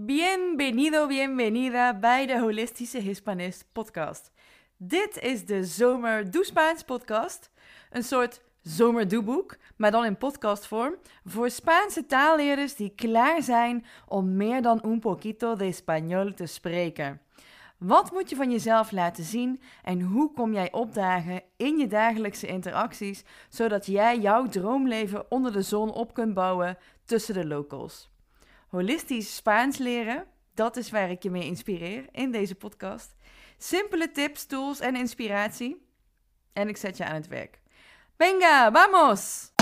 Bienvenido, bienvenida bij de Holistische Hispanist podcast. Dit is de Zomer Doe Spaans podcast. Een soort zomerdoeboek, maar dan in podcastvorm. Voor Spaanse taalleerders die klaar zijn om meer dan un poquito de español te spreken. Wat moet je van jezelf laten zien en hoe kom jij opdagen in je dagelijkse interacties, zodat jij jouw droomleven onder de zon op kunt bouwen tussen de locals? Holistisch Spaans leren, dat is waar ik je mee inspireer in deze podcast. Simpele tips, tools en inspiratie. En ik zet je aan het werk. Venga, vamos!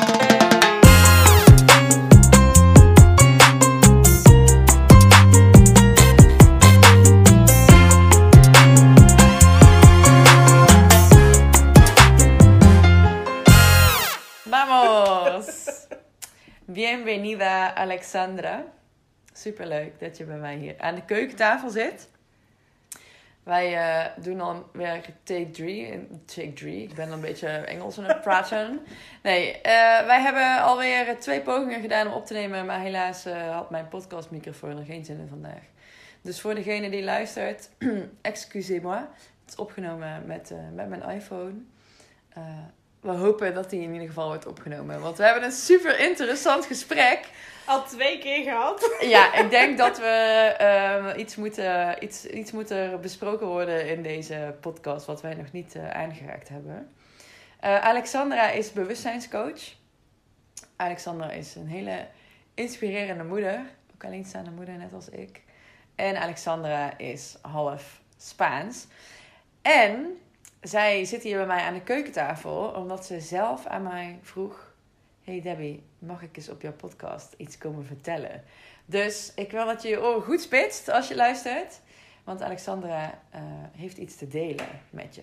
Vamos! Bienvenida Alexandra. Superleuk dat je bij mij hier aan de keukentafel zit. Wij uh, doen alweer take 3. Take 3. Ik ben een beetje Engels aan het praten. Nee, uh, wij hebben alweer twee pogingen gedaan om op te nemen. Maar helaas uh, had mijn podcastmicrofoon er geen zin in vandaag. Dus voor degene die luistert, excusez-moi. Het is opgenomen met, met mijn iPhone. We hopen dat die in ieder geval wordt opgenomen. Want we hebben een super interessant gesprek. Al twee keer gehad. Ja, ik denk dat we uh, iets, moeten, iets, iets moeten besproken worden in deze podcast, wat wij nog niet uh, aangeraakt hebben. Uh, Alexandra is bewustzijnscoach. Alexandra is een hele inspirerende moeder, ook alleenstaande moeder, net als ik. En Alexandra is half Spaans. En zij zit hier bij mij aan de keukentafel, omdat ze zelf aan mij vroeg hey Debbie, mag ik eens op jouw podcast iets komen vertellen? Dus ik wil dat je je oren goed spitst als je luistert. Want Alexandra uh, heeft iets te delen met je.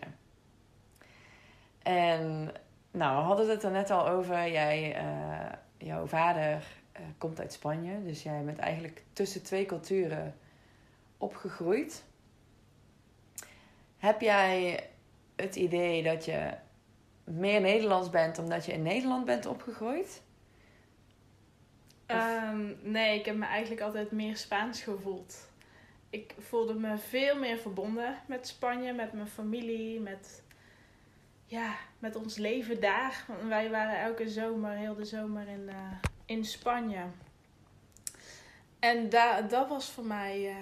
En nou, we hadden het er net al over. Jij, uh, jouw vader uh, komt uit Spanje. Dus jij bent eigenlijk tussen twee culturen opgegroeid. Heb jij het idee dat je meer Nederlands bent omdat je in Nederland bent opgegroeid? Um, nee, ik heb me eigenlijk altijd meer Spaans gevoeld. Ik voelde me veel meer verbonden met Spanje, met mijn familie, met, ja, met ons leven daar. Want wij waren elke zomer, heel de zomer in, uh, in Spanje. En daar, dat was voor mij, uh,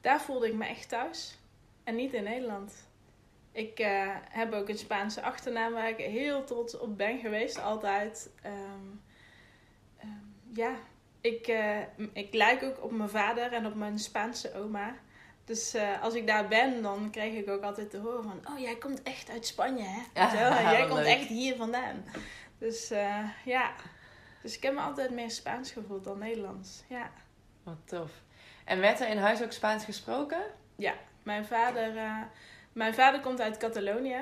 daar voelde ik me echt thuis. En niet in Nederland. Ik uh, heb ook een Spaanse achternaam waar ik heel trots op ben geweest, altijd. Um, um, ja, ik, uh, ik lijk ook op mijn vader en op mijn Spaanse oma. Dus uh, als ik daar ben, dan krijg ik ook altijd te horen van... Oh, jij komt echt uit Spanje, hè? Ja, Zo, jij komt leuk. echt hier vandaan. Dus ja, dus ik heb me altijd meer Spaans gevoeld dan Nederlands. Ja. Wat tof. En werd er in huis ook Spaans gesproken? Ja, mijn vader mijn vader komt uit Catalonië.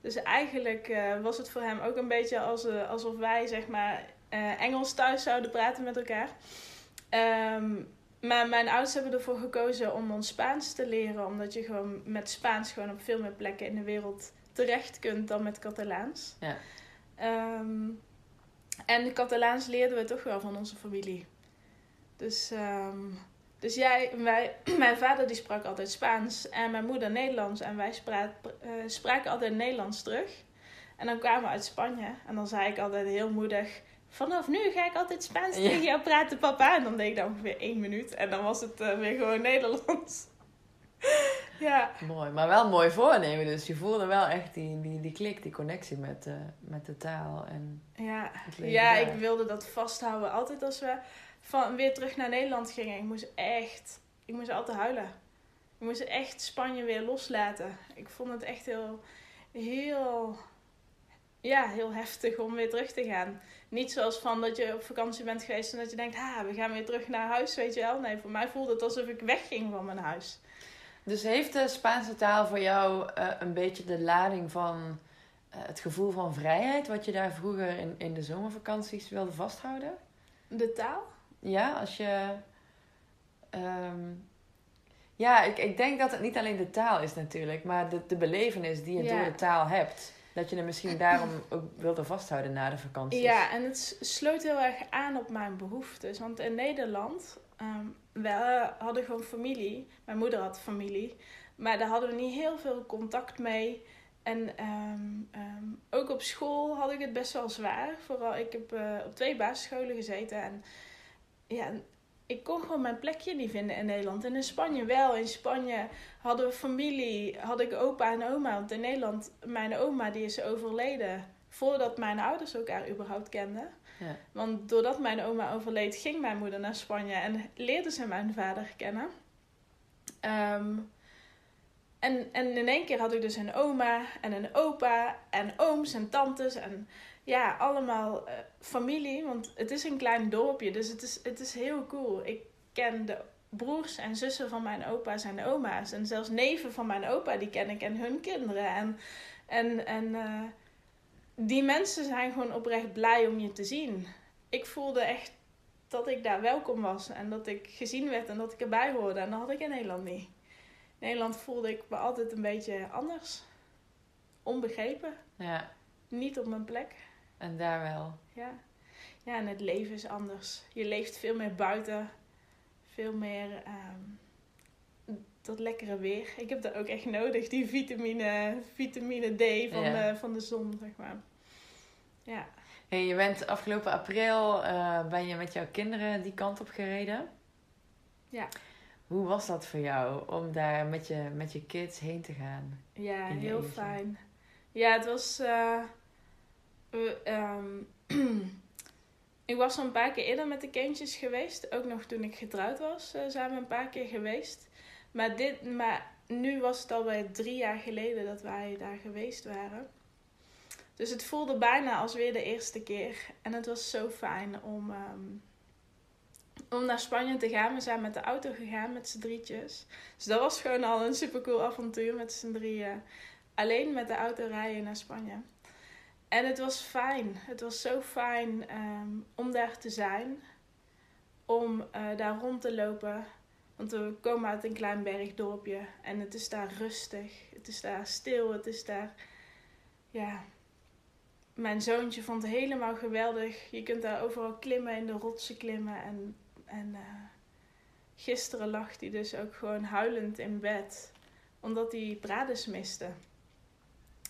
Dus eigenlijk uh, was het voor hem ook een beetje als, uh, alsof wij zeg maar uh, Engels thuis zouden praten met elkaar. Um, maar mijn ouders hebben ervoor gekozen om ons Spaans te leren. Omdat je gewoon met Spaans gewoon op veel meer plekken in de wereld terecht kunt dan met Catalaans. Ja. Um, en Catalaans leerden we toch wel van onze familie. Dus um, dus jij, wij, mijn vader die sprak altijd Spaans en mijn moeder Nederlands. En wij spraak, uh, spraken altijd Nederlands terug. En dan kwamen we uit Spanje. En dan zei ik altijd heel moedig... Vanaf nu ga ik altijd Spaans ja. tegen jou praten, papa. En dan deed ik dat ongeveer één minuut. En dan was het uh, weer gewoon Nederlands. ja. Mooi, maar wel mooi voornemen. Dus je voelde wel echt die, die, die klik, die connectie met, uh, met de taal en ja. Ja, daar. ik wilde dat vasthouden. Altijd als we van weer terug naar Nederland gingen. Ik moest echt, ik moest altijd huilen. Ik moest echt Spanje weer loslaten. Ik vond het echt heel, heel, ja, heel heftig om weer terug te gaan. Niet zoals van dat je op vakantie bent geweest en dat je denkt, ah, we gaan weer terug naar huis, weet je wel. Nee, voor mij voelde het alsof ik wegging van mijn huis. Dus heeft de Spaanse taal voor jou uh, een beetje de lading van uh, het gevoel van vrijheid, wat je daar vroeger in, in de zomervakanties wilde vasthouden? De taal? Ja, als je. Um, ja, ik, ik denk dat het niet alleen de taal is natuurlijk, maar de, de belevenis die je ja. door de taal hebt. Dat je er misschien daarom ook wilde vasthouden na de vakantie. Ja, en het sloot heel erg aan op mijn behoeftes. Want in Nederland ehm, we hadden gewoon familie. Mijn moeder had familie. Maar daar hadden we niet heel veel contact mee. En ehm, ehm, ook op school had ik het best wel zwaar. Vooral, ik heb eh, op twee basisscholen gezeten. En ja, ik kon gewoon mijn plekje niet vinden in Nederland. En in Spanje wel. In Spanje hadden we familie, had ik opa en oma. Want in Nederland, mijn oma die is overleden voordat mijn ouders elkaar überhaupt kenden. Ja. Want doordat mijn oma overleed, ging mijn moeder naar Spanje en leerde ze mijn vader kennen. Ehm, en, en in één keer had ik dus een oma en een opa en ooms en tantes en ja, allemaal eh, familie. Want het is een klein dorpje, dus het is, het is heel cool. Ik ken de broers en zussen van mijn opa's en oma's. En zelfs neven van mijn opa, die ken ik en hun kinderen. En, en, en eh, die mensen zijn gewoon oprecht blij om je te zien. Ik voelde echt dat ik daar welkom was en dat ik gezien werd en dat ik erbij hoorde. En dat had ik in Nederland niet. Nederland voelde ik me altijd een beetje anders. Onbegrepen. ja, Niet op mijn plek. en daar wel. Ja. ja, en het leven is anders. Je leeft veel meer buiten. Veel meer ehm, dat lekkere weer. Ik heb dat ook echt nodig, die vitamine, vitamine D van, Ja. de, van de zon, zeg maar. Ja. Hey, je bent afgelopen april eh, ben je met jouw kinderen die kant op gereden. Ja. Hoe was dat voor jou om daar met je, met je kids heen te gaan? Ja, heel fijn. Ja, het was. eh, we, ehm, ik was al een paar keer eerder met de kindjes geweest. Ook nog toen ik getrouwd was, eh, zijn we een paar keer geweest. Maar, dit, maar nu was het alweer drie jaar geleden dat wij daar geweest waren. Dus het voelde bijna als weer de eerste keer. En het was zo fijn om, ehm, om naar Spanje te gaan. We zijn met de auto gegaan met z'n drietjes. Dus dat was gewoon al een supercool avontuur met z'n drieën. Alleen met de auto rijden naar Spanje. En het was fijn. Het was zo fijn ehm, om daar te zijn. Om eh, daar rond te lopen. Want we komen uit een klein bergdorpje. En het is daar rustig. Het is daar stil. Het is daar... Ja... Mijn zoontje vond het helemaal geweldig. Je kunt daar overal klimmen, in de rotsen klimmen. En, en eh, gisteren lag hij dus ook gewoon huilend in bed. Omdat hij Prades miste.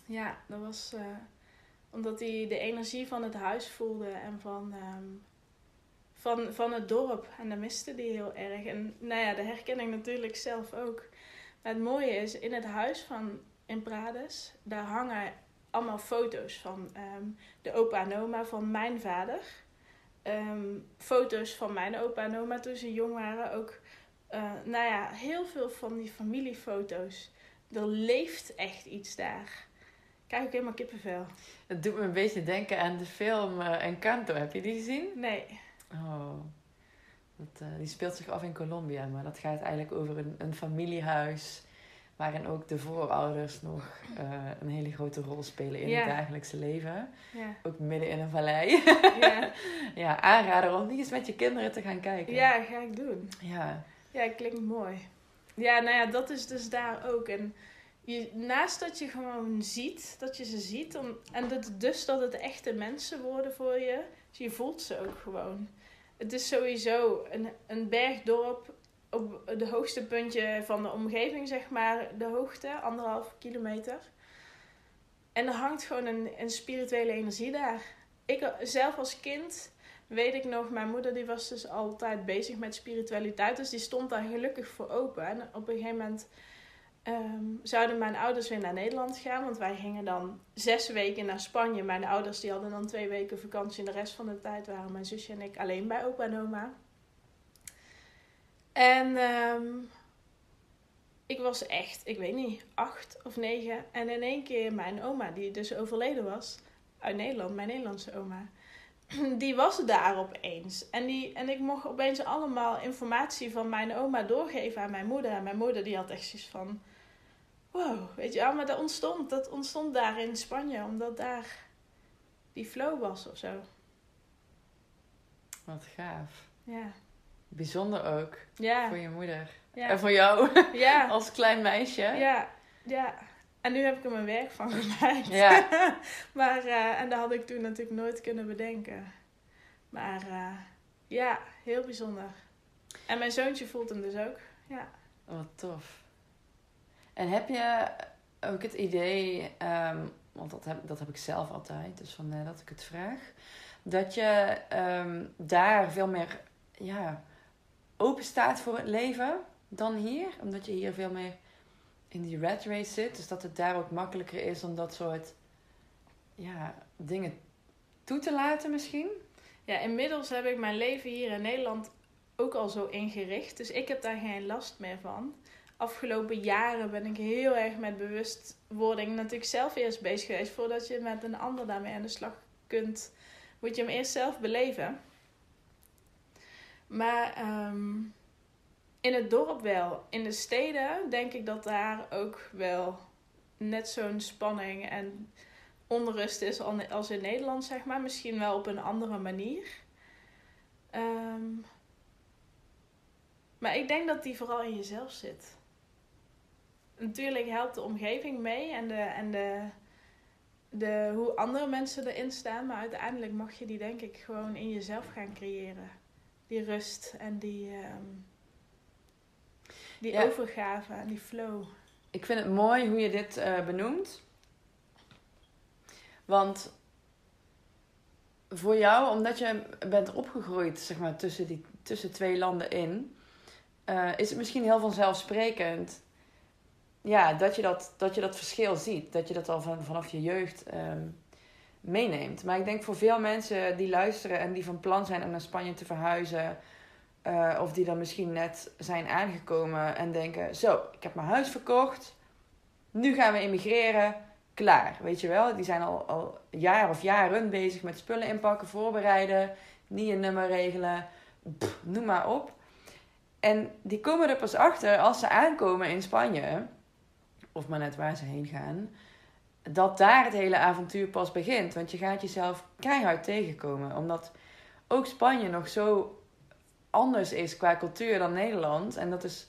Ja, dat was eh, omdat hij de energie van het huis voelde en van, ehm, van, van het dorp. En dat miste hij heel erg. En nou ja, dat herken ik natuurlijk zelf ook. Maar het mooie is, in het huis van in Prades, daar hangen allemaal foto's van ehm, de opa en oma van mijn vader. Ehm, foto's van mijn opa en oma toen ze jong waren. Ook, eh, nou ja, heel veel van die familiefoto's. Er leeft echt iets daar. Kijk ik helemaal kippenvel. Het doet me een beetje denken aan de film eh, Encanto. Heb je die gezien? Nee. Oh. Dat, eh, die speelt zich af in Colombia, maar dat gaat eigenlijk over een, een familiehuis. Waarin ook de voorouders nog eh, een hele grote rol spelen in het dagelijkse leven. Ja. Ook midden in een vallei. Ja. ja, aanrader om die eens met je kinderen te gaan kijken. ja, ga ik doen. Ja, Ja, klinkt mooi. Ja, nou ja, dat is dus daar ook. En je, naast dat je gewoon ziet, dat je ze ziet, om, en dat, dus dat het echte mensen worden voor je, dus je voelt ze ook gewoon. Het is sowieso een, een bergdorp op de hoogste puntje van de omgeving, zeg maar, de hoogte, anderhalf kilometer. En er hangt gewoon een, een spirituele energie daar. Ik zelf als kind weet ik nog, mijn moeder die was dus altijd bezig met spiritualiteit. Dus die stond daar gelukkig voor open. En op een gegeven moment ehm, zouden mijn ouders weer naar Nederland gaan. Want wij gingen dan zes weken naar Spanje. Mijn ouders die hadden dan twee weken vakantie. En de rest van de tijd waren mijn zusje en ik alleen bij opa en oma. En ehm, ik was echt, ik weet niet, acht of negen. En in één keer mijn oma, die dus overleden was, uit Nederland, mijn Nederlandse oma die was daar opeens. En, die, en ik mocht opeens allemaal informatie van mijn oma doorgeven aan mijn moeder. En mijn moeder die had echt zoiets van... Wow, weet je wel, maar dat ontstond, dat ontstond daar in Spanje. Omdat daar die flow was of zo. wat gaaf. Ja. Bijzonder ook Ja. voor je moeder. En Ja. voor jou Ja. als klein meisje. Ja. Ja. En nu heb ik er mijn werk van gemaakt. Ja. maar, eh, en dat had ik toen natuurlijk nooit kunnen bedenken. Maar eh, ja, heel bijzonder. En mijn zoontje voelt hem dus ook. Ja. Wat tof. En heb je ook het idee, ehm, want dat heb, dat heb ik zelf altijd, dus vandaar dat ik het vraag, dat je ehm, daar veel meer ja, open staat voor het leven dan hier? Omdat je hier veel meer in die red race zit, dus dat het daar ook makkelijker is om dat soort ja, dingen toe te laten misschien? Ja, inmiddels heb ik mijn leven hier in Nederland ook al zo ingericht. Dus ik heb daar geen last meer van. Afgelopen jaren ben ik heel erg met bewustwording natuurlijk zelf eerst bezig geweest. Voordat je met een ander daarmee aan de slag kunt, moet je hem eerst zelf beleven. Maar ehm, in het dorp wel. In de steden denk ik dat daar ook wel net zo'n spanning en onrust is als in Nederland, zeg maar. Misschien wel op een andere manier. Ehm, maar ik denk dat die vooral in jezelf zit. Natuurlijk helpt de omgeving mee en, de, en de, de, hoe andere mensen erin staan. Maar uiteindelijk mag je die denk ik gewoon in jezelf gaan creëren. Die rust en die, um, die overgave en die flow. Ik vind het mooi hoe je dit uh, benoemt. Want voor jou, omdat je bent opgegroeid zeg maar, tussen, die, tussen twee landen in, uh, is het misschien heel vanzelfsprekend ja, dat, je dat, dat je dat verschil ziet. Dat je dat al van, vanaf je jeugd um, meeneemt. Maar ik denk voor veel mensen die luisteren en die van plan zijn om naar Spanje te verhuizen. Uh, of die dan misschien net zijn aangekomen en denken: Zo, ik heb mijn huis verkocht. Nu gaan we immigreren klaar. Weet je wel, die zijn al, al jaar of jaren bezig met spullen inpakken, voorbereiden, niet nummer regelen, noem maar op. En die komen er pas achter als ze aankomen in Spanje, of maar net waar ze heen gaan, dat daar het hele avontuur pas begint. Want je gaat jezelf keihard tegenkomen, omdat ook Spanje nog zo anders is qua cultuur dan Nederland. En dat is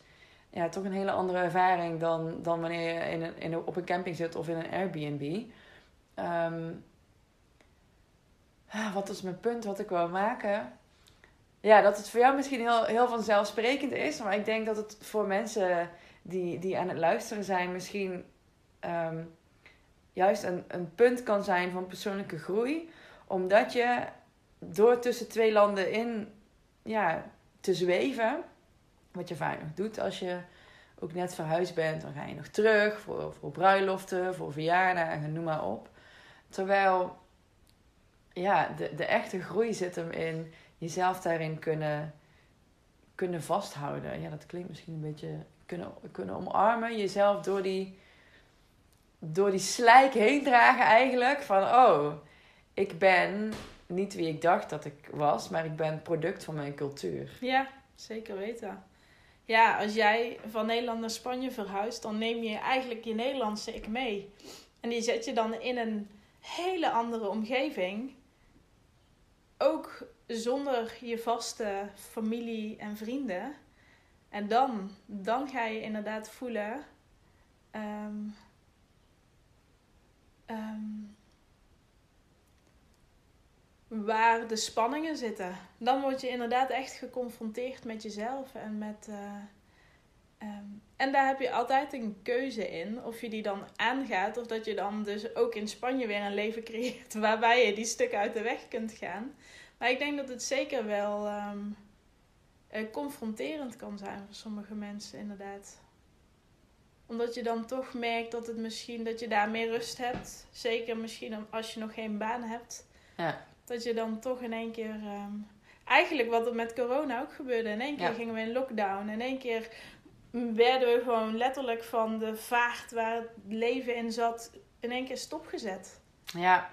ja, toch een hele andere ervaring dan, dan wanneer je in een, in een, op een camping zit of in een Airbnb. Um, wat is mijn punt wat ik wil maken? Ja, dat het voor jou misschien heel, heel vanzelfsprekend is. Maar ik denk dat het voor mensen die, die aan het luisteren zijn, misschien um, juist een, een punt kan zijn van persoonlijke groei. Omdat je door tussen twee landen in ja, te zweven wat je vaak nog doet als je ook net verhuisd bent. Dan ga je nog terug voor, voor bruiloften, voor verjaardagen, noem maar op. Terwijl ja, de, de echte groei zit hem in jezelf daarin kunnen, kunnen vasthouden. Ja, dat klinkt misschien een beetje kunnen, kunnen omarmen. Jezelf door die, door die slijk heen dragen eigenlijk. Van oh, ik ben niet wie ik dacht dat ik was, maar ik ben product van mijn cultuur. Ja, zeker weten ja, als jij van Nederland naar Spanje verhuist, dan neem je eigenlijk je Nederlandse ik mee. En die zet je dan in een hele andere omgeving. Ook zonder je vaste familie en vrienden. En dan, dan ga je inderdaad voelen. Um, um, waar de spanningen zitten. Dan word je inderdaad echt geconfronteerd met jezelf en met. Uh, um, en daar heb je altijd een keuze in. Of je die dan aangaat, of dat je dan dus ook in Spanje weer een leven creëert waarbij je die stukken uit de weg kunt gaan. Maar ik denk dat het zeker wel um, uh, confronterend kan zijn voor sommige mensen, inderdaad omdat je dan toch merkt dat het misschien dat je daar meer rust hebt. Zeker misschien als je nog geen baan hebt. Ja. Dat je dan toch in één keer. Ehm, eigenlijk wat er met corona ook gebeurde. In één keer gingen we in lockdown. In één keer werden we gewoon letterlijk van de vaart waar het leven in zat. in één keer stopgezet. Ja.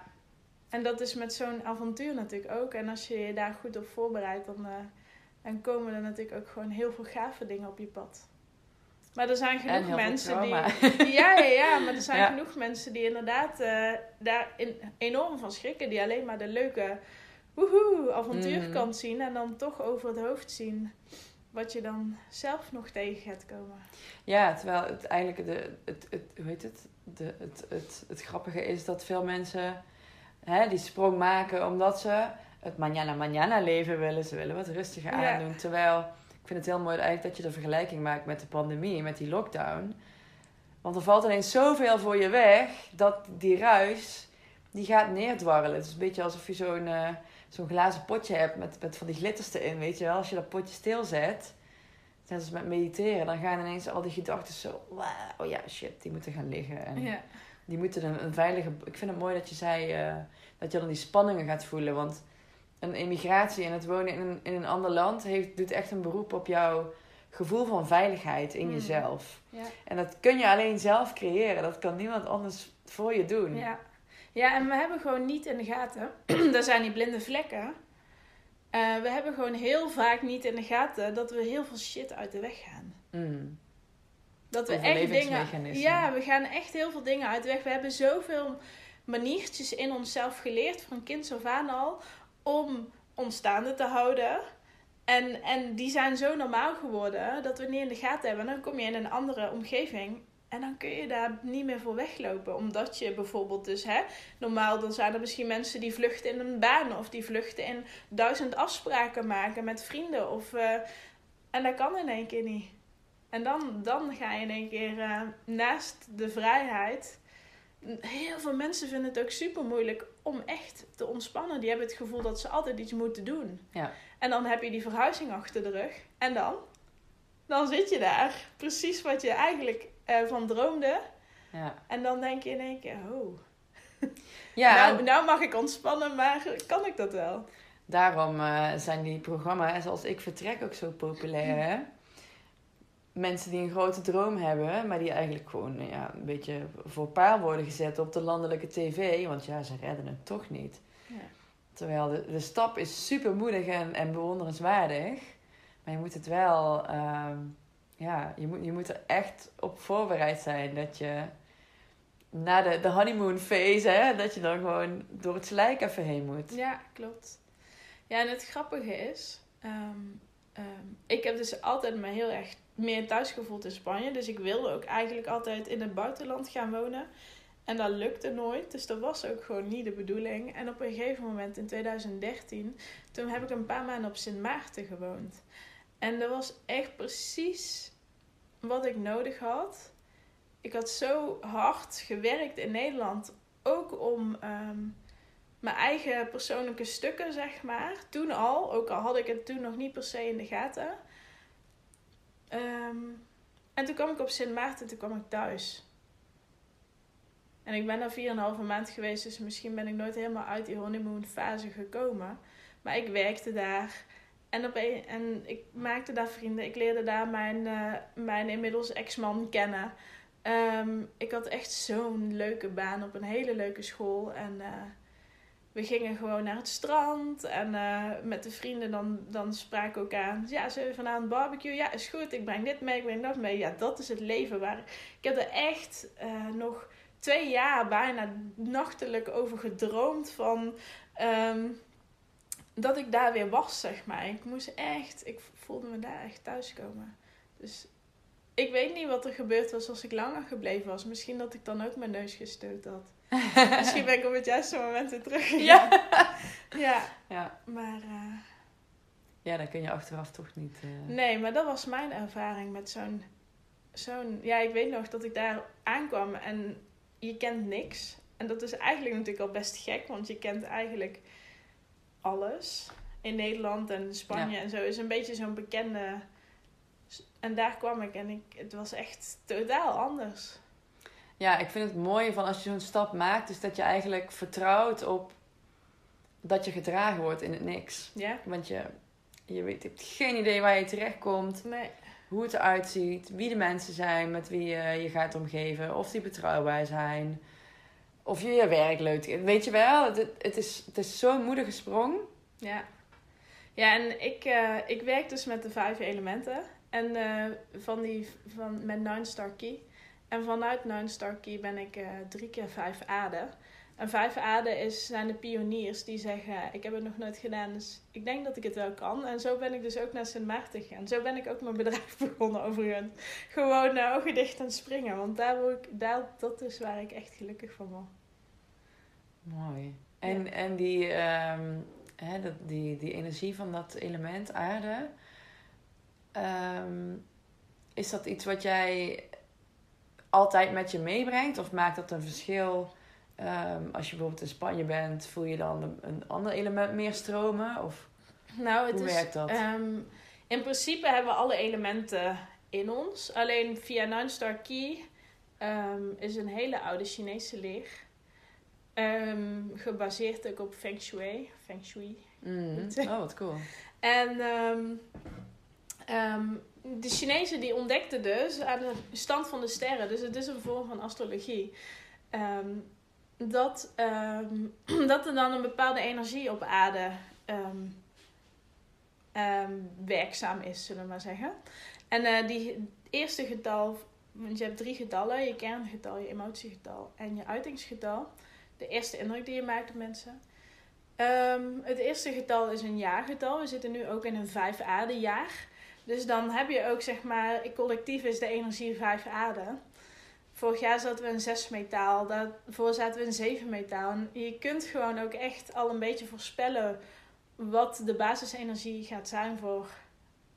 En dat is met zo'n avontuur natuurlijk ook. En als je je daar goed op voorbereidt, dan, uh, dan komen er natuurlijk ook gewoon heel veel gave dingen op je pad. Maar er zijn genoeg mensen die. Ja, ja, ja, maar er zijn genoeg mensen die inderdaad uh, daar in, enorm van schrikken. Die alleen maar de leuke woehoe, avontuurkant mm. zien. En dan toch over het hoofd zien wat je dan zelf nog tegen gaat komen. Ja, terwijl het eigenlijk de, het, het, hoe heet het? De, het, het, het grappige is dat veel mensen hè, die sprong maken omdat ze het manana manana leven willen. Ze willen wat rustiger aandoen. Terwijl ik vind het heel mooi eigenlijk dat je de vergelijking maakt met de pandemie, met die lockdown. Want er valt ineens zoveel voor je weg dat die ruis, die gaat neerdwarrelen. Het is een beetje alsof je zo'n eh, zo'n glazen potje hebt met, met van die glitters erin, weet je wel. Als je dat potje stilzet, net als met mediteren, dan gaan ineens al die gedachten zo... "Wauw, Oh ja, shit, die moeten gaan liggen. En Ja. die moeten een, een veilige... Ik vind het mooi dat je zei eh, dat je dan die spanningen gaat voelen. Want een emigratie en het wonen in een, in een ander land heeft, doet echt een beroep op jouw gevoel van veiligheid in Mm. jezelf. Ja. En dat kun je alleen zelf creëren. Dat kan niemand anders voor je doen. Ja. ja, en we hebben gewoon niet in de gaten. er zijn die blinde vlekken. Eh, we hebben gewoon heel vaak niet in de gaten dat we heel veel shit uit de weg gaan. Mm. Dat we echt dingen. Ja, we gaan echt heel veel dingen uit de weg. We hebben zoveel maniertjes in onszelf geleerd, van kinds af aan al, om ons staande te houden. En, en die zijn zo normaal geworden dat we het niet in de gaten hebben. En dan kom je in een andere omgeving. En dan kun je daar niet meer voor weglopen. Omdat je bijvoorbeeld dus, hè, normaal dan zijn er misschien mensen die vluchten in een baan. Of die vluchten in duizend afspraken maken met vrienden. Of, eh, en dat kan in één keer niet. En dan, dan ga je in één keer eh, naast de vrijheid. Heel veel mensen vinden het ook super moeilijk om echt te ontspannen. Die hebben het gevoel dat ze altijd iets moeten doen. Ja. En dan heb je die verhuizing achter de rug. En dan? Dan zit je daar. Precies wat je eigenlijk eh, van droomde. Ja. En dan denk je in één keer, oh. Ja, nou, nou mag ik ontspannen, maar kan ik dat wel? daarom eh, zijn die programma's zoals Ik Vertrek ook zo populair. Hè? Mensen die een grote droom hebben, maar die eigenlijk gewoon ja, een beetje voor paal worden gezet op de landelijke tv. Want ja, ze redden het toch niet. Ja. Terwijl de, de stap is super moedig en, en bewonderenswaardig. Maar je moet het wel, ehm, ja, je moet, je moet er echt op voorbereid zijn dat je na de, de honeymoon phase, hè, dat je dan gewoon door het slijk even heen moet. Ja, klopt. Ja, en het grappige is, ehm, ehm, ik heb dus altijd me heel erg meer thuis gevoeld in Spanje. Dus ik wilde ook eigenlijk altijd in het buitenland gaan wonen. En dat lukte nooit, dus dat was ook gewoon niet de bedoeling. En op een gegeven moment in 2013, toen heb ik een paar maanden op Sint Maarten gewoond. En dat was echt precies wat ik nodig had. Ik had zo hard gewerkt in Nederland, ook om ehm, mijn eigen persoonlijke stukken, zeg maar. Toen al, ook al had ik het toen nog niet per se in de gaten. Ehm, en toen kwam ik op Sint Maarten, toen kwam ik thuis. En ik ben daar 4,5 maand geweest, dus misschien ben ik nooit helemaal uit die honeymoon fase gekomen. Maar ik werkte daar en, en ik maakte daar vrienden. Ik leerde daar mijn, eh, mijn inmiddels ex-man kennen. Ehm, ik had echt zo'n leuke baan op een hele leuke school. En eh, we gingen gewoon naar het strand. En eh, met de vrienden dan, dan spraken we elkaar. Ja, zullen we vanavond barbecue? Ja, is goed. Ik breng dit mee, ik breng dat mee. Ja, dat is het leven. Waar... Ik heb er echt eh, nog twee jaar bijna nachtelijk over gedroomd van... ehm, dat ik daar weer was, zeg maar. Ik moest echt... Ik voelde me daar echt thuiskomen. Dus ik weet niet wat er gebeurd was als ik langer gebleven was. Misschien dat ik dan ook mijn neus gestoot had. Misschien ben ik op het juiste moment weer terug. Ja. Ja, Ja. maar... eh, ja, dan kun je achteraf toch niet... eh, nee, maar dat was mijn ervaring met zo'n... zo'n ja, ik weet nog dat ik daar aankwam en je kent niks. En dat is eigenlijk natuurlijk al best gek, want je kent eigenlijk alles. In Nederland en Spanje en zo is een beetje zo'n bekende... En daar kwam ik en ik, het was echt totaal anders. Ja, ik vind het mooie van als je zo'n stap maakt, is dat je eigenlijk vertrouwt op dat je gedragen wordt in het niks. Ja? Want je, je, weet, je hebt geen idee waar je terechtkomt, Nee. hoe het eruit ziet, wie de mensen zijn met wie je je gaat omgeven, of die betrouwbaar zijn, of je je werk leuk vindt. Weet je wel, het, het is, het is zo'n moedige sprong. Ja. Ja, en ik, eh, ik werk dus met de vijf elementen. En eh, van die, van, met Nine Star Key. En vanuit Nine Star Key ben ik eh, drie keer vijf aarde. En vijf aarde is, zijn de pioniers die zeggen, ik heb het nog nooit gedaan, dus ik denk dat ik het wel kan. En zo ben ik dus ook naar Sint Maarten gegaan. Zo ben ik ook mijn bedrijf begonnen overigens. Gewoon uh, ogen dicht en springen. Want daar word ik, daar, dat is waar ik echt gelukkig van word. Mooi. En, en die, ehm, hè, dat, die, die energie van dat element aarde, ehm, is dat iets wat jij altijd met je meebrengt? Of maakt dat een verschil? Ehm, als je bijvoorbeeld in Spanje bent, voel je dan een, een ander element meer stromen? Of Nou, het hoe is, werkt dat? ehm, in principe hebben we alle elementen in ons. Alleen via Nine Star Key ehm, is een hele oude Chinese leer. Gebaseerd ook op Feng Shui. Feng Shui. Mm. Oh, wat cool. En de Chinezen die ontdekten dus aan de stand van de sterren, dus het is een vorm van astrologie, ehm, dat, ehm, dat er dan een bepaalde energie op aarde ehm, werkzaam is, zullen we maar zeggen. En eh, die eerste getal, want je hebt drie getallen, je kerngetal, je emotiegetal en je uitingsgetal. De eerste indruk die je maakt op mensen. Het eerste getal is een jaargetal. We zitten nu ook in een vijf aarde jaar. Dus dan heb je ook zeg maar, collectief is de energie vijf aarde. Vorig jaar zaten we in zes metaal, daarvoor zaten we in zeven metaal. En je kunt gewoon ook echt al een beetje voorspellen wat de basisenergie gaat zijn voor,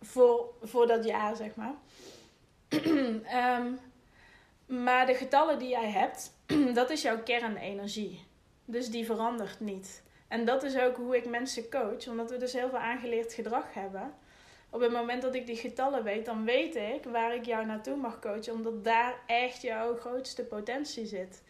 voor, voor dat jaar, zeg maar. Ehm, maar de getallen die jij hebt, dat is jouw kernenergie. Dus die verandert niet. En dat is ook hoe ik mensen coach, omdat we dus heel veel aangeleerd gedrag hebben. Op het moment dat ik die getallen weet, dan weet ik waar ik jou naartoe mag coachen, omdat daar echt jouw grootste potentie zit.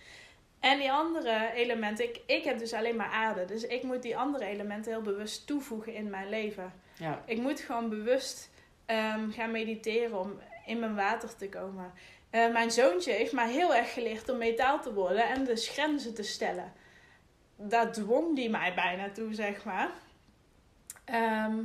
En die andere elementen, ik, ik heb dus alleen maar aarde, dus ik moet die andere elementen heel bewust toevoegen in mijn leven. Ja. Ik moet gewoon bewust ehm, gaan mediteren om in mijn water te komen. Eh, mijn zoontje heeft mij heel erg geleerd om metaal te worden en dus grenzen te stellen. Daar dwong die mij bijna toe, zeg maar. Ehm,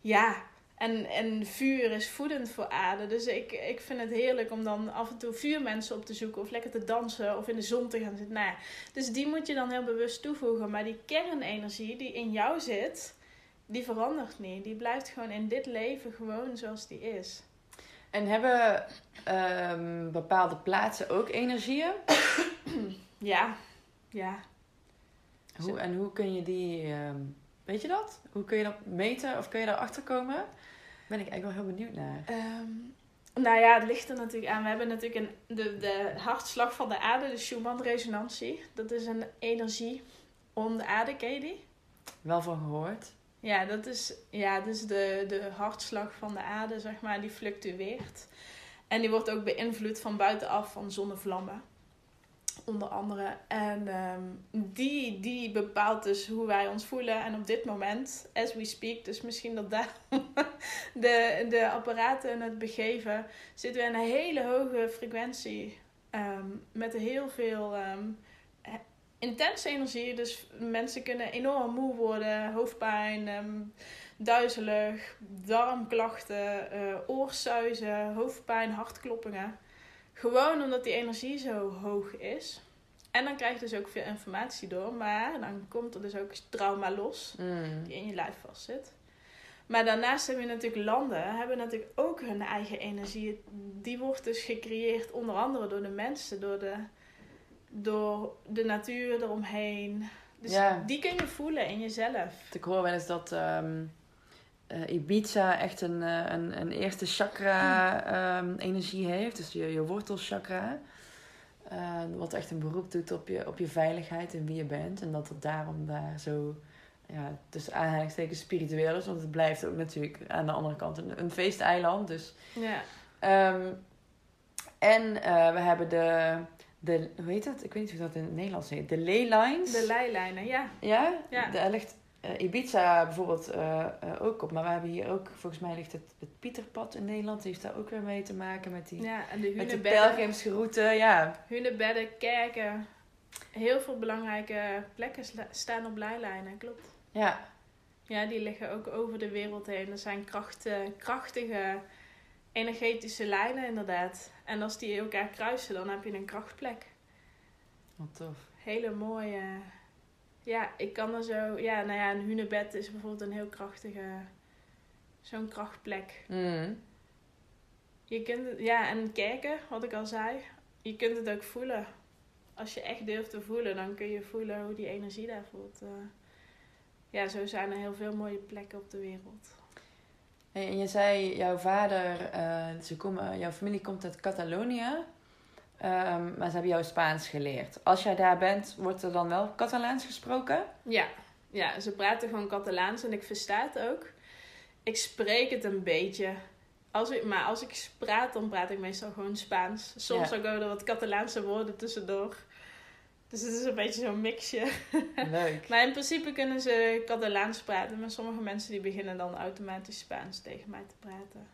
ja, en, en vuur is voedend voor aarde. Dus ik, ik vind het heerlijk om dan af en toe vuurmensen op te zoeken. Of lekker te dansen of in de zon te gaan zitten. Nou ja, dus die moet je dan heel bewust toevoegen. Maar die kernenergie die in jou zit, die verandert niet. Die blijft gewoon in dit leven gewoon zoals die is. En hebben ehm, bepaalde plaatsen ook energieën? Ja, ja. Hoe, en hoe kun je die, ehm, weet je dat? Hoe kun je dat meten of kun je daarachter komen? Ben ik eigenlijk wel heel benieuwd naar. Ehm, nou ja, het ligt er natuurlijk aan. We hebben natuurlijk een, de, de hartslag van de aarde, de Schumann-resonantie. Dat is een energie om de aarde, ken je die? Wel van gehoord. Ja, dat is, ja, dus de, de hartslag van de aarde, zeg maar, die fluctueert. En die wordt ook beïnvloed van buitenaf van zonnevlammen. Onder andere. En ehm, die, die bepaalt dus hoe wij ons voelen. En op dit moment, as we speak, dus misschien dat daar de, de apparaten het begeven, zitten we in een hele hoge frequentie. ehm, met heel veel ehm, intense energie. Dus mensen kunnen enorm moe worden, hoofdpijn, duizelig, darmklachten, eh oorsuizen, hoofdpijn, hartkloppingen. Gewoon omdat die energie zo hoog is. En dan krijg je dus ook veel informatie door. Maar dan komt er dus ook trauma los. Mm. Die in je lijf vastzit. Maar daarnaast heb je natuurlijk landen. Hebben natuurlijk ook hun eigen energie. Die wordt dus gecreëerd onder andere door de mensen. Door de, door de natuur eromheen. Dus die kun je voelen in jezelf. Ik hoor wel eens dat ehm, eh, Ibiza echt een, eh, een, een eerste chakra ehm, energie heeft. Dus je, je wortelchakra. Eh, wat echt een beroep doet op je, op je veiligheid en wie je bent. En dat het daarom daar zo, ja, tussen aanhalingstekens spiritueel is. Want het blijft ook natuurlijk aan de andere kant een, een feesteiland. Dus Ja. Ehm, en we hebben de, de, hoe heet dat? Ik weet niet hoe dat in het Nederlands heet. De ley lines. De leilijnen, ja. Ja? Ja. Daar ligt eh, Ibiza bijvoorbeeld eh, eh, ook op. Maar we hebben hier ook, volgens mij ligt het, het Pieterpad in Nederland. Die heeft daar ook weer mee te maken met die, Ja, en de met de pelgrimsroute. Ja. Hunebedden, kerken. Heel veel belangrijke plekken staan op leilijnen, klopt. ja. Ja, die liggen ook over de wereld heen. Er zijn krachten, krachtige energetische lijnen inderdaad. En als die elkaar kruisen, dan heb je een krachtplek. Wat tof. Hele mooie... Ja, ik kan er zo... Ja, nou ja, een hunebed is bijvoorbeeld een heel krachtige... Zo'n krachtplek. Mm. Je kunt het... Ja, en kerken, wat ik al zei. Je kunt het ook voelen. Als je echt durft te voelen, dan kun je voelen hoe die energie daar voelt. Eh, ja, zo zijn er heel veel mooie plekken op de wereld. Hey, en je zei, jouw vader, eh, ze komen, jouw familie komt uit Catalonië. Ehm, maar ze hebben jou Spaans geleerd. Als jij daar bent, wordt er dan wel Catalaans gesproken? Ja, ja ze praten gewoon Catalaans en ik versta het ook. Ik spreek het een beetje. Als ik, maar als ik praat, dan praat ik meestal gewoon Spaans. Soms Ja. ook er wat Catalaanse woorden tussendoor. Dus het is een beetje zo'n mixje. Leuk. Maar in principe kunnen ze Catalaans praten. Maar sommige mensen die beginnen dan automatisch Spaans tegen mij te praten.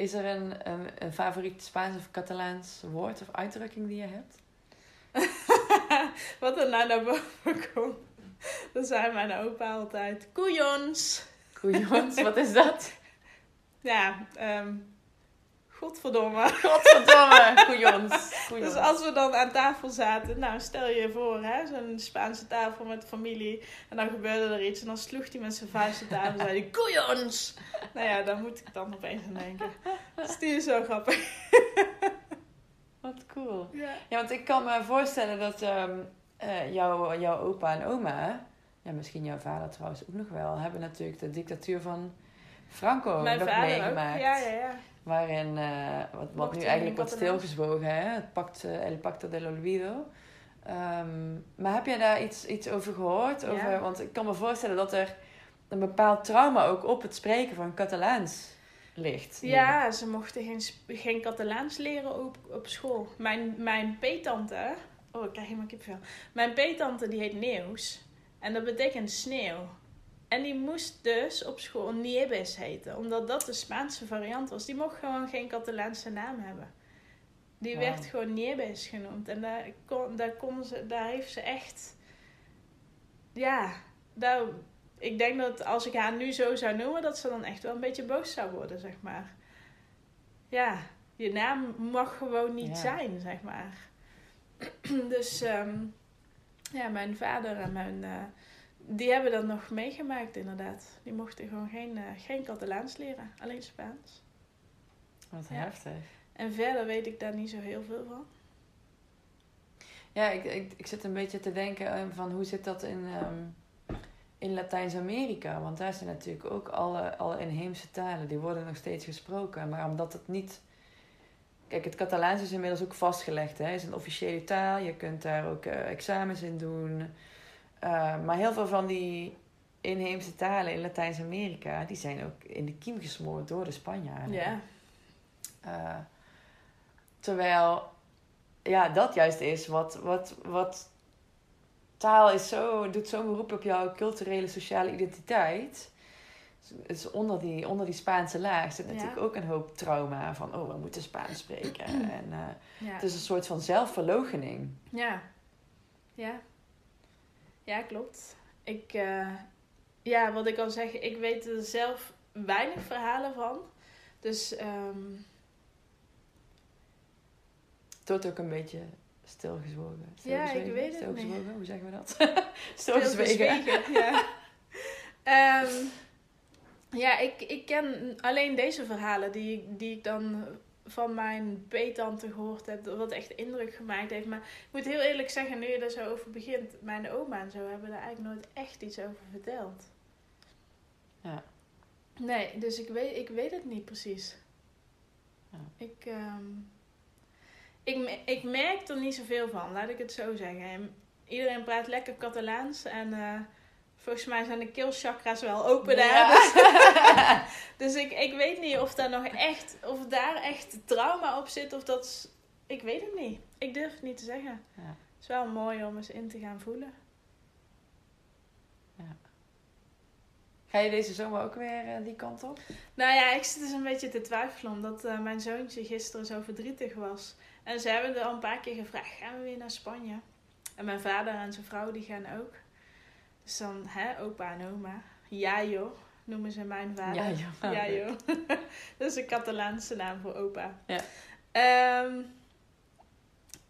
Is er een, een, een favoriet Spaans of Catalaans woord of uitdrukking die je hebt? Wat er nou naar boven komt. Dan zei mijn opa altijd, koeions. Koeions, wat is dat? Ja, ehm godverdomme. Godverdomme, koeions. Dus als we dan aan tafel zaten, nou stel je voor, hè, zo'n Spaanse tafel met familie. En dan gebeurde er iets en dan sloeg hij met zijn vuist op tafel en zei hij, koeions. Nou ja, daar moet ik dan opeens aan denken. Dus die is zo grappig. Wat cool. Ja. Ja, want ik kan me voorstellen dat ehm, eh, jouw, jouw opa en oma, ja, misschien jouw vader trouwens ook nog wel, hebben natuurlijk de dictatuur van Franco Mijn nog vader meegemaakt. ook. Ja, ja, ja. Waarin, eh, wat, wat nu eigenlijk wordt Catalaans? stilgezwogen, hè? het pact, eh, El Pacto del Olvido. Ehm, maar heb jij daar iets, iets over gehoord? Ja. Over, want ik kan me voorstellen dat er een bepaald trauma ook op het spreken van Catalaans ligt. Ja, ze mochten geen, geen Catalaans leren op, op school. Mijn, mijn peetante, oh ik krijg helemaal kipvel. Mijn peetante die heet Neus. En dat betekent sneeuw. En die moest dus op school Nieves heten. Omdat dat de Spaanse variant was. Die mocht gewoon geen Catalaanse naam hebben. Die werd gewoon Nieves genoemd. En daar, kon, daar, kon ze, daar heeft ze echt... Ja, daar, ik denk dat als ik haar nu zo zou noemen, dat ze dan echt wel een beetje boos zou worden, zeg maar. Ja, je naam mag gewoon niet Ja. zijn, zeg maar. dus ehm, ja, mijn vader en mijn. eh, die hebben dat nog meegemaakt, inderdaad. Die mochten gewoon geen, eh, geen Catalaans leren, alleen Spaans. Wat Ja. heftig. En verder weet ik daar niet zo heel veel van. Ja, ik, ik, ik zit een beetje te denken eh, van hoe zit dat in, ehm, in Latijns-Amerika? Want daar zijn natuurlijk ook alle, alle inheemse talen, die worden nog steeds gesproken. Maar omdat het niet... Kijk, het Catalaans is inmiddels ook vastgelegd. hè. Het is een officiële taal, je kunt daar ook eh, examens in doen. Eh, maar heel veel van die inheemse talen in Latijns-Amerika, die zijn ook in de kiem gesmoord door de Spanjaarden. Ja, Eh, terwijl, ja, dat juist is wat, wat, wat taal is zo, doet zo'n beroep op jouw culturele, sociale identiteit. Dus onder die, onder die Spaanse laag zit Ja. natuurlijk ook een hoop trauma van, oh, we moeten Spaans spreken. en eh, ja. het is een soort van zelfverloochening. Ja. Ja. Ja, klopt. Ik, eh, ja, wat ik al zeg, ik weet er zelf weinig verhalen van. Dus, ehm, Het wordt ook een beetje stilgezwogen. Ja, ik weet het niet. Stilgezwogen, hoe zeggen we dat? Stilgezwegen. stilgezwegen, ja. Ehm, ja, ik, ik ken alleen deze verhalen die, die ik dan van mijn peetante gehoord heb, wat echt indruk gemaakt heeft. Maar ik moet heel eerlijk zeggen, nu je er zo over begint, mijn oma en zo hebben daar eigenlijk nooit echt iets over verteld. Ja. Nee, dus ik weet, ik weet het niet precies. Ja. Ik, ehm, ik, ik merk er niet zoveel van, laat ik het zo zeggen. En Iedereen praat lekker Catalaans en eh, volgens mij zijn de keelchakras wel open daar. Ja. Dus, dus ik, ik weet niet of daar nog echt, of daar echt trauma op zit of dat... is- Ik weet het niet. Ik durf het niet te zeggen. Ja. Het is wel mooi om eens in te gaan voelen. Ga je deze zomer ook weer eh, die kant op? Nou ja, ik zit dus een beetje te twijfelen omdat eh, mijn zoontje gisteren zo verdrietig was. En ze hebben er al een paar keer gevraagd, gaan we weer naar Spanje? En mijn vader en zijn vrouw die gaan ook. Dus dan, hè, opa en oma. Ja joh, noemen ze mijn vader. Ja, joh. Ja joh. dat is een Catalaanse naam voor opa. Ja. Ehm,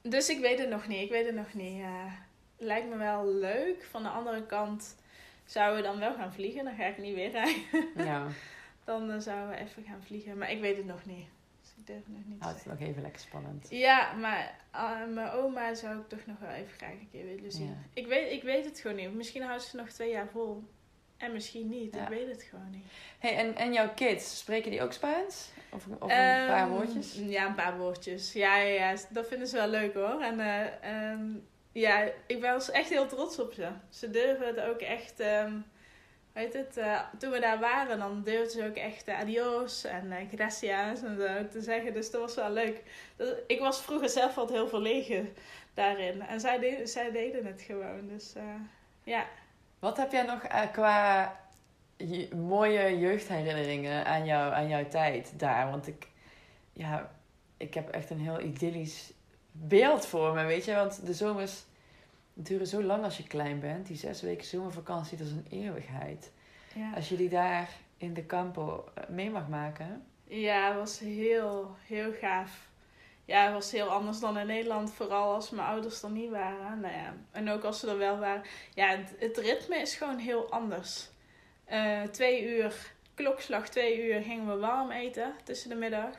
dus ik weet het nog niet, ik weet het nog niet. Lijkt me wel leuk. Van de andere kant zouden we dan wel gaan vliegen. Dan ga ik niet weer rijden. Ja, Dan eh, zouden we even gaan vliegen. Maar ik weet het nog niet. Ik durf nog niet houdt het zeggen. nog even lekker spannend. Ja, maar eh, mijn oma zou ik toch nog wel even graag een keer willen zien. Ja. Ik, weet, ik weet het gewoon niet. Misschien houdt ze nog twee jaar vol. En misschien niet, Ja. ik weet het gewoon niet. Hey, en, en jouw kids, spreken die ook Spaans? Of, of een paar Ehm, woordjes? Ja, een paar woordjes. Ja, ja, ja, dat vinden ze wel leuk hoor. En eh, ehm, ja, ik was echt heel trots op ze. Ze durven het ook echt, ehm weet het, eh, toen we daar waren, dan durfden ze ook echt eh, adios en eh, gracias en zo te zeggen. Dus dat was wel leuk. Ik was vroeger zelf wat heel verlegen daarin. En zij, zij deden het gewoon. Dus eh, ja. Wat heb jij nog qua mooie jeugdherinneringen aan, jou, aan jouw tijd daar? Want ik, ja, ik heb echt een heel idyllisch beeld voor me, weet je. Want de zomers duren zo lang als je klein bent. Die zes weken zomervakantie, dat is een eeuwigheid. ja. Als je die daar in de campo eh, mee mag maken. Ja, het was heel, heel gaaf. Ja, het was heel anders dan in Nederland. Vooral als mijn ouders er niet waren. Nou ja, en ook als ze er wel waren. Ja, het, het ritme is gewoon heel anders. Eh, twee uur, klokslag twee uur, gingen we warm eten tussen de middag.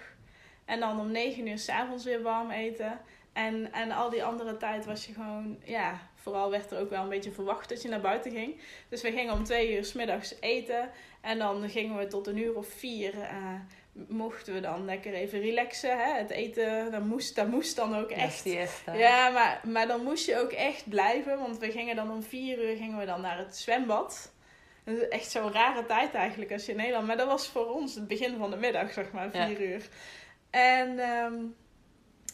En dan om negen uur s'avonds weer warm eten. En, en al die andere tijd was je gewoon, ja, vooral werd er ook wel een beetje verwacht dat je naar buiten ging. Dus we gingen om twee uur 's middags eten. En dan gingen we tot een uur of vier. eh, mochten we dan lekker even relaxen. Hè? Het eten, dat moest, dat moest dan ook echt. siesta. Ja, maar, maar dan moest je ook echt blijven. Want we gingen dan om vier uur gingen we dan naar het zwembad. Dat is echt zo'n rare tijd eigenlijk als je in Nederland... Maar dat was voor ons het begin van de middag, zeg maar, Ja. vier uur. En ehm,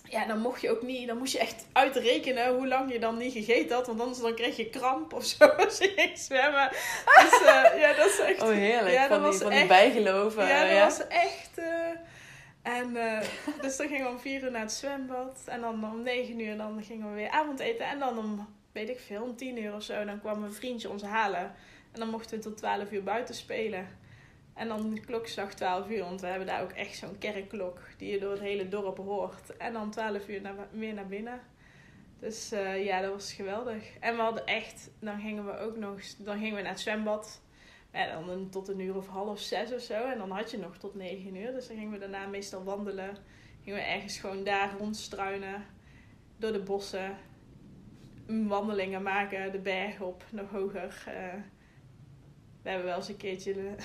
ja, dan mocht je ook niet... Dan moest je echt uitrekenen hoe lang je dan niet gegeten had. Want anders dan kreeg je kramp of zo als je ging zwemmen. Dus eh, ja, dat is echt... Oh, heerlijk. Ja, dat die, was echt- bijgeloven. Ja, dat ja. was echt. eh, en eh, dus dan gingen we om vier uur naar het zwembad. En dan om negen uur dan gingen we weer avondeten. En dan om, weet ik veel, om tien uur of zo, dan kwam een vriendje ons halen. En dan mochten we tot twaalf uur buiten spelen. En dan de klokslag 12 uur, want we hebben daar ook echt zo'n kerkklok die je door het hele dorp hoort. En dan 12 uur naar, weer naar binnen. Dus eh, ja, dat was geweldig. En we hadden echt, dan gingen we ook nog, dan gingen we naar het zwembad. En dan tot een uur of half zes of zo. En dan had je nog tot negen uur. Dus dan gingen we daarna meestal wandelen. Gingen we ergens gewoon daar rondstruinen. Door de bossen. Wandelingen maken. De berg op. Nog hoger. Eh, we hebben wel eens een keertje...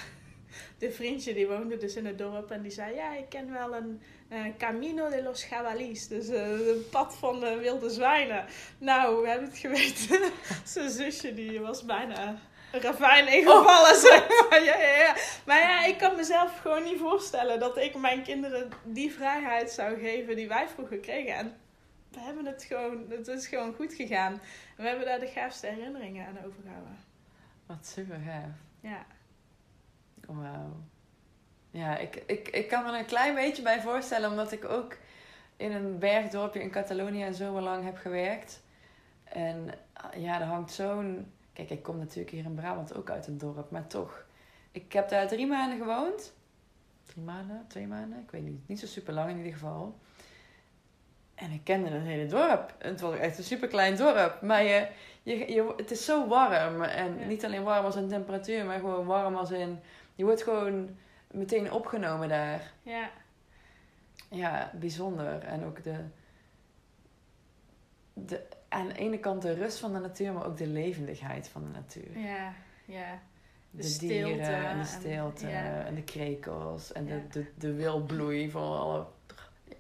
de vriendje die woonde dus in het dorp. En die zei... Ja, ik ken wel een eh, Camino de los Jabalís. Dus eh, een pad van de wilde zwijnen. Nou, we hebben het geweten. Zijn zusje die was bijna een ravijn ingevallen, zeg maar. Ja, ja, ja. Maar ja, ik kan mezelf gewoon niet voorstellen dat ik mijn kinderen die vrijheid zou geven die wij vroeger kregen. En we hebben het gewoon, het is gewoon goed gegaan. We hebben daar de gaafste herinneringen aan overgehouden. Wat super gaaf. Ja. Wauw. Ja, ik, ik, ik kan me er een klein beetje bij voorstellen, omdat ik ook in een bergdorpje in Catalonië een zomerlang heb gewerkt. En ah, ja, er hangt zo'n. Kijk, ik kom natuurlijk hier in Brabant ook uit een dorp, maar toch. Ik heb daar drie maanden gewoond. Drie maanden, twee maanden, ik weet niet. Niet zo super lang in ieder geval. En ik kende het hele dorp. Het was echt een super klein dorp. Maar je, je, je, het is zo warm. En Ja. niet alleen warm als in temperatuur, maar gewoon warm als in. Je wordt gewoon meteen opgenomen daar. Ja. Ja, bijzonder. En ook de, de. Aan de ene kant de rust van de natuur, maar ook de levendigheid van de natuur. Ja. Ja. De, De stilte dieren en de en- stilte ja. en de krekels en Ja. de, de, de wilbloei van alle.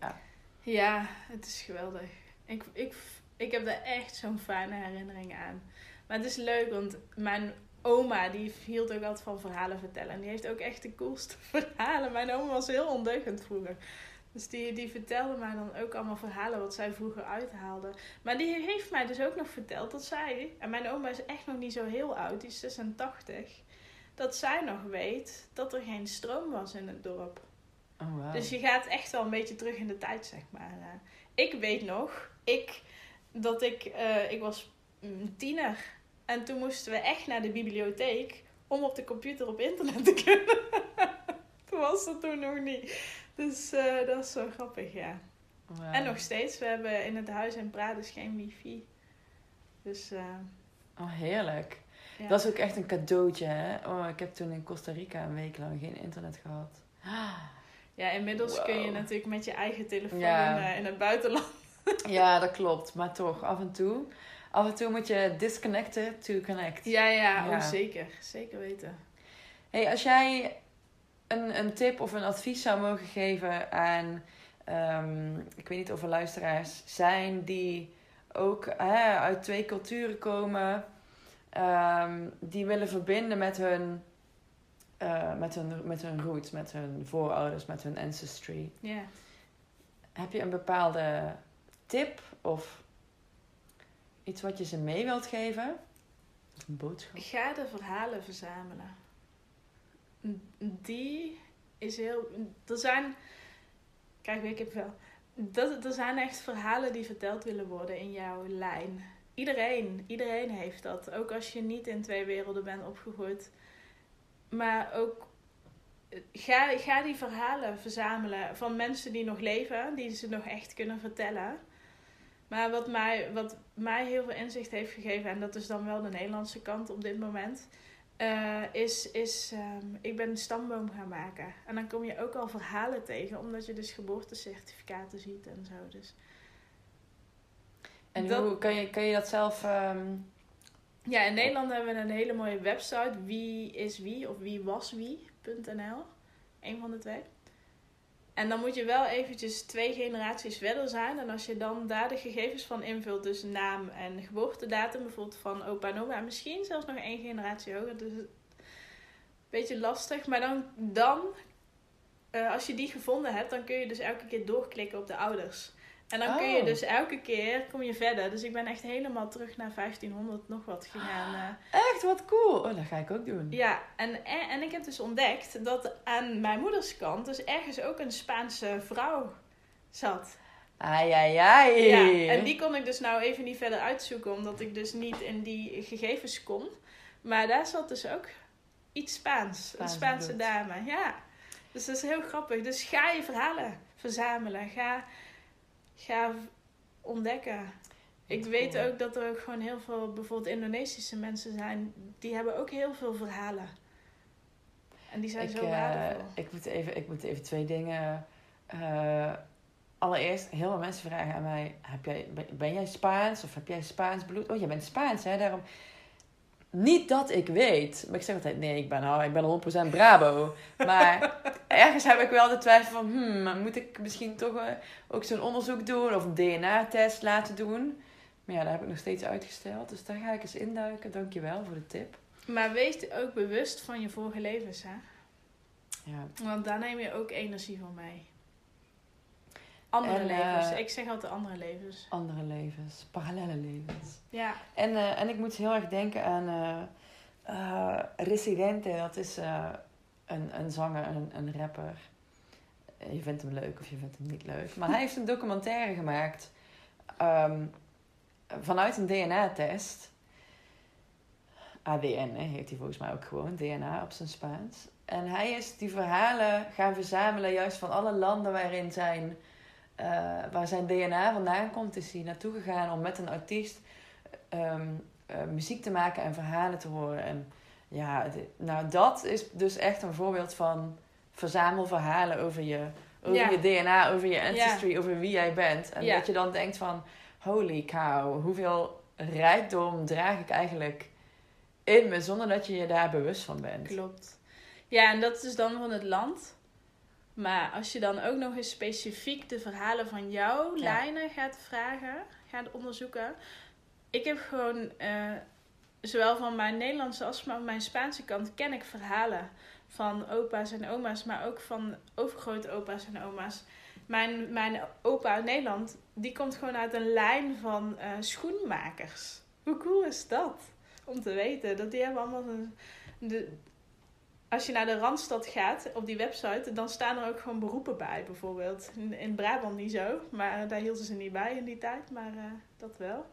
Ja, Ja, het is geweldig. Ik, ik, ik heb daar echt zo'n fijne herinnering aan. Maar het is leuk, want mijn oma die hield ook altijd van verhalen vertellen. En die heeft ook echt de coolste verhalen. Mijn oma was heel ondeugend vroeger. Dus die, die vertelde mij dan ook allemaal verhalen wat zij vroeger uithaalde. Maar die heeft mij dus ook nog verteld dat zij... En mijn oma is echt nog niet zo heel oud, die is 86. Dat zij nog weet dat er geen stroom was in het dorp. oh wow. Dus je gaat echt wel een beetje terug in de tijd, zeg maar. Eh, ik weet nog, ik, dat ik, eh, ik was een tiener. En toen moesten we echt naar de bibliotheek om op de computer op internet te kunnen. toen was dat toen nog niet. Dus eh, dat is zo grappig, ja. En nog steeds, we hebben in het huis in Prades geen wifi. Dus eh, Oh, heerlijk. ja. Dat is ook echt een cadeautje, hè? Oh, ik heb toen in Costa Rica een week lang geen internet gehad. ja, inmiddels kun je natuurlijk met je eigen telefoon Ja. in, eh, in het buitenland. Ja, dat klopt. Maar toch, af en toe. Af en toe moet je disconnecten to connect. Ja, ja, Ja. Oh, zeker. Zeker weten. Hey, als jij een, een tip of een advies zou mogen geven aan, ehm, ik weet niet of er luisteraars zijn die ook hè, uit twee culturen komen, ehm, die willen verbinden met hun, eh, met, hun, met hun roots, met hun voorouders, met hun ancestry. Ja. Heb je een bepaalde tip of iets wat je ze mee wilt geven? Een boodschap? Ga de verhalen verzamelen. Die is heel. Er zijn. Kijk, weet ik wel. Dat, er zijn echt verhalen die verteld willen worden in jouw lijn. Iedereen, iedereen heeft dat. Ook als je niet in twee werelden bent opgegroeid. Maar ook. Ga, ga die verhalen verzamelen van mensen die nog leven, die ze nog echt kunnen vertellen. Maar wat mij, wat mij heel veel inzicht heeft gegeven, en dat is dan wel de Nederlandse kant op dit moment, eh, is, is ehm, ik ben een stamboom gaan maken. En dan kom je ook al verhalen tegen, omdat je dus geboortecertificaten ziet en zo. Dus En Dat- hoe kan je, kan je dat zelf... ehm, ja, in Nederland hebben we een hele mooie website, wie is wie of wie was wie.nl. Een van de twee. En dan moet je wel eventjes twee generaties verder zijn. En als je dan daar de gegevens van invult, dus naam en geboortedatum, bijvoorbeeld van opa en oma, en misschien zelfs nog één generatie hoger, dus een beetje lastig. Maar dan, dan eh, als je die gevonden hebt, dan kun je dus elke keer doorklikken op de ouders. En dan kun je Oh. dus elke keer, kom je verder. Dus ik ben echt helemaal terug naar 1500 nog wat gegaan. eh. Echt, wat cool. Oh, dat ga ik ook doen. Ja, en, en, en ik heb dus ontdekt dat aan mijn moeders kant dus ergens ook een Spaanse vrouw zat. Ai, ai, ai. Ja, en die kon ik dus nou even niet verder uitzoeken, omdat ik dus niet in die gegevens kon. Maar daar zat dus ook iets Spaans. Een Spaanse bloed. dame, ja. Dus dat is heel grappig. Dus ga je verhalen verzamelen. Ga, ga ontdekken. Ik weet ook dat er ook gewoon heel veel, bijvoorbeeld Indonesische mensen zijn, die hebben ook heel veel verhalen. En die zijn Ik, zo eh, waardevol. ik, moet even, ik moet even twee dingen... eh, allereerst, heel veel mensen vragen aan mij... Heb jij, ben, ben jij Spaans of heb jij Spaans bloed? Oh, jij bent Spaans, hè? Daarom... Niet dat ik weet. Maar ik zeg altijd, nee, ik ben, oh, ik ben 100% Brabo. Maar ergens heb ik wel de twijfel van... Hmm, moet ik misschien toch eh, ook zo'n onderzoek doen? Of een DNA-test laten doen? Maar ja, daar heb ik nog steeds uitgesteld. Dus daar ga ik eens induiken. Dankjewel voor de tip. Maar wees ook bewust van je vorige levens, hè? Ja, Want daar neem je ook energie van mee. Andere En, levens. eh, Ik zeg altijd andere levens. andere levens. Parallele levens. Ja. En, eh, en ik moet heel erg denken aan eh, Residente. Dat is een, een zanger, een, een rapper. Je vindt hem leuk of je vindt hem niet leuk. Maar hij heeft een documentaire gemaakt ehm, vanuit een DNA-test. ADN heet hij volgens mij ook gewoon, DNA op zijn Spaans. En hij is die verhalen gaan verzamelen juist van alle landen waarin zijn, eh, waar zijn DNA vandaan komt. Is hij naartoe gegaan om met een artiest ehm, eh, muziek te maken en verhalen te horen. En ja, nou dat is dus echt een voorbeeld van verzamel verhalen over je, over Ja. je DNA, over je ancestry, over wie jij bent. En Ja. dat je dan denkt van, holy cow, hoeveel rijkdom draag ik eigenlijk in me zonder dat je je daar bewust van bent. Klopt. Ja, en dat is dan van het land. Maar als je dan ook nog eens specifiek de verhalen van jouw Ja. lijnen gaat vragen, gaat onderzoeken. Ik heb gewoon, eh, zowel van mijn Nederlandse als van mijn Spaanse kant, ken ik verhalen van opa's en oma's, maar ook van overgrootopa's en oma's. Mijn, mijn opa uit Nederland, die komt gewoon uit een lijn van eh, schoenmakers. Hoe cool is dat? Om te weten dat die hebben allemaal een, de, als je naar de Randstad gaat op die website, dan staan er ook gewoon beroepen bij, bijvoorbeeld. In, in Brabant niet zo, maar daar hielden ze niet bij in die tijd, maar eh, dat wel.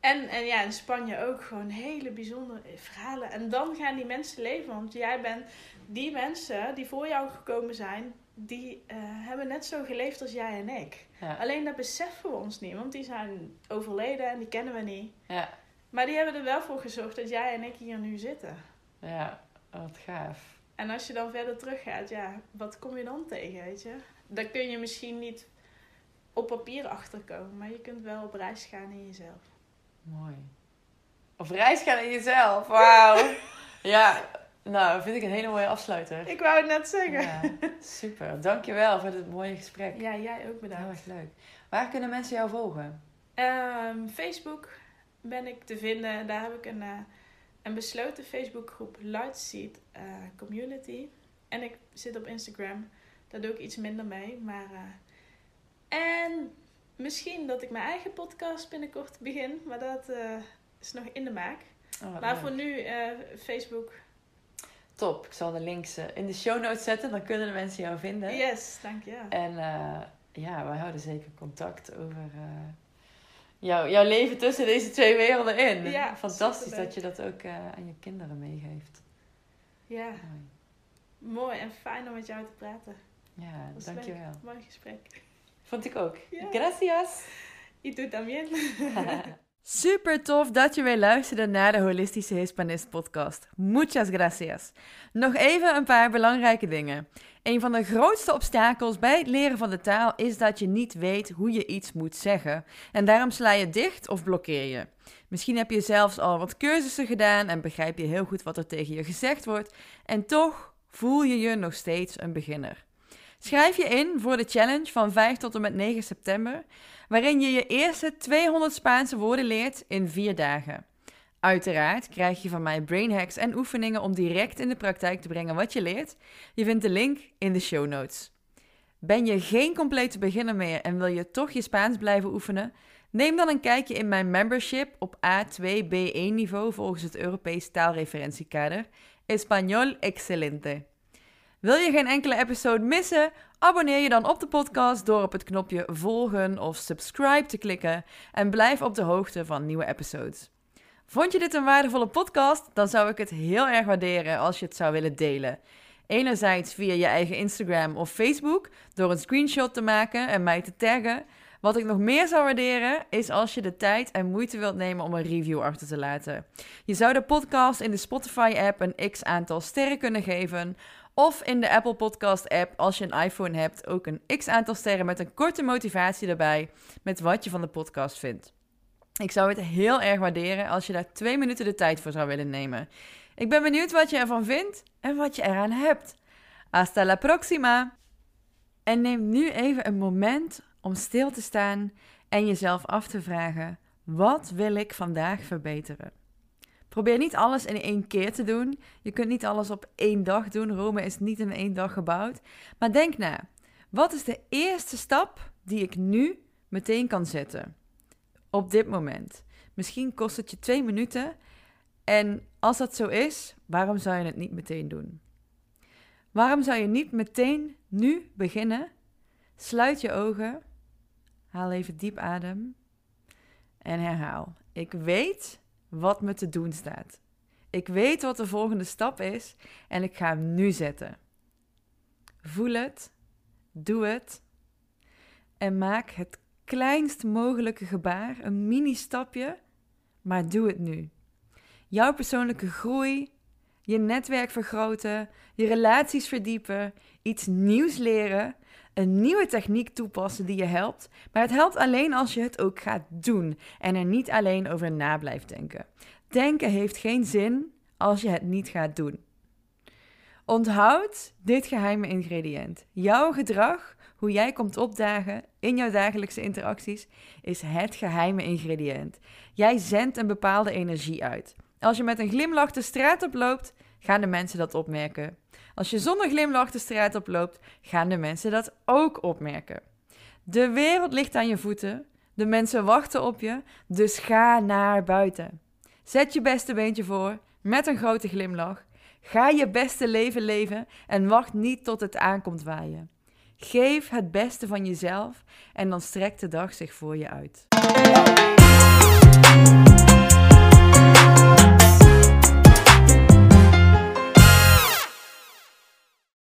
En, en ja, in Spanje ook gewoon hele bijzondere verhalen. En dan gaan die mensen leven, want jij bent die mensen die voor jou gekomen zijn, die eh, hebben net zo geleefd als jij en ik. Ja. Alleen dat beseffen we ons niet, want die zijn overleden en die kennen we niet. Ja, Maar die hebben er wel voor gezorgd dat jij en ik hier nu zitten. ja, wat gaaf. En als je dan verder teruggaat, ja, wat kom je dan tegen, weet je? Daar kun je misschien niet op papier achterkomen, maar je kunt wel op reis gaan in jezelf. Mooi. Of reis gaan in jezelf. Wauw. ja, nou, vind ik een hele mooie afsluiter. Ik wou het net zeggen. Ja, super. Dankjewel voor dit mooie gesprek. Ja, jij ook Heel bedankt. erg leuk. Waar kunnen mensen jou volgen? Ehm, Facebook ben ik te vinden. Daar heb ik een, eh, een besloten Facebookgroep Lightseed eh Community. En ik zit op Instagram. Daar doe ik iets minder mee. Maar, eh, en misschien dat ik mijn eigen podcast binnenkort begin. Maar dat eh, is nog in de maak. Oh, Maar leuk. voor nu Facebook. Top. Ik zal de links in de show notes zetten. Dan kunnen de mensen jou vinden. Yes, dank je. En ja, wij houden zeker contact over jouw, jouw leven tussen deze twee werelden in. Ja, Fantastisch dat je dat ook eh, aan je kinderen meegeeft. Ja, Mooi. mooi en fijn om met jou te praten. Ja, is dankjewel. Mooi gesprek. Vond ik ook. Ja. Gracias. Y tú también. Super tof dat je weer luisterde naar de Holistische Hispanist podcast. Muchas gracias. Nog even een paar belangrijke dingen. Een van de grootste obstakels bij het leren van de taal is dat je niet weet hoe je iets moet zeggen. En daarom sla je dicht of blokkeer je. Misschien heb je zelfs al wat cursussen gedaan en begrijp je heel goed wat er tegen je gezegd wordt. En toch voel je je nog steeds een beginner. Schrijf je in voor de challenge van 5 tot en met 9 september waarin je je eerste 200 Spaanse woorden leert in vier dagen. Uiteraard krijg je van mij brain hacks en oefeningen om direct in de praktijk te brengen wat je leert. Je vindt de link in de show notes. Ben je geen complete beginner meer en wil je toch je Spaans blijven oefenen? Neem dan een kijkje in mijn membership op A2-B1 niveau volgens het Europees taalreferentiekader. Español excelente. Wil je geen enkele episode missen? Abonneer je dan op de podcast door op het knopje volgen of subscribe te klikken en blijf op de hoogte van nieuwe episodes. Vond je dit een waardevolle podcast? Dan zou ik het heel erg waarderen als je het zou willen delen. Enerzijds via je eigen Instagram of Facebook door een screenshot te maken en mij te taggen. Wat ik nog meer zou waarderen is als je de tijd en moeite wilt nemen om een review achter te laten. Je zou de podcast in de Spotify-app een x aantal sterren kunnen geven of in de Apple Podcast app, als je een iPhone hebt, ook een x aantal sterren met een korte motivatie erbij met wat je van de podcast vindt. Ik zou het heel erg waarderen als je daar twee minuten de tijd voor zou willen nemen. Ik ben benieuwd wat je ervan vindt en wat je eraan hebt. Hasta la próxima! En neem nu even een moment om stil te staan en jezelf af te vragen: wat wil ik vandaag verbeteren? Probeer niet alles in één keer te doen. Je kunt niet alles op één dag doen. Rome is niet in één dag gebouwd. Maar denk na. Wat is de eerste stap die ik nu meteen kan zetten? Op dit moment. Misschien kost het je twee minuten. En als dat zo is, waarom zou je het niet meteen doen? Waarom zou je niet meteen nu beginnen? Sluit je ogen. Haal even diep adem. En herhaal. Ik weet wat me te doen staat. Ik weet wat de volgende stap is en ik ga hem nu zetten. Voel het, doe het en maak het kleinst mogelijke gebaar, een mini-stapje, maar doe het nu. Jouw persoonlijke groei, je netwerk vergroten, je relaties verdiepen, iets nieuws leren, een nieuwe techniek toepassen die je helpt, maar het helpt alleen als je het ook gaat doen en er niet alleen over na blijft denken. Denken heeft geen zin als je het niet gaat doen. Onthoud dit geheime ingrediënt. Jouw gedrag, hoe jij komt opdagen in jouw dagelijkse interacties, is het geheime ingrediënt. Jij zendt een bepaalde energie uit. Als je met een glimlach de straat oploopt, gaan de mensen dat opmerken. Als je zonder glimlach de straat oploopt, gaan de mensen dat ook opmerken. De wereld ligt aan je voeten. De mensen wachten op je, dus ga naar buiten. Zet je beste beentje voor, met een grote glimlach. Ga je beste leven leven en wacht niet tot het aankomt waaien. Geef het beste van jezelf en dan strekt de dag zich voor je uit.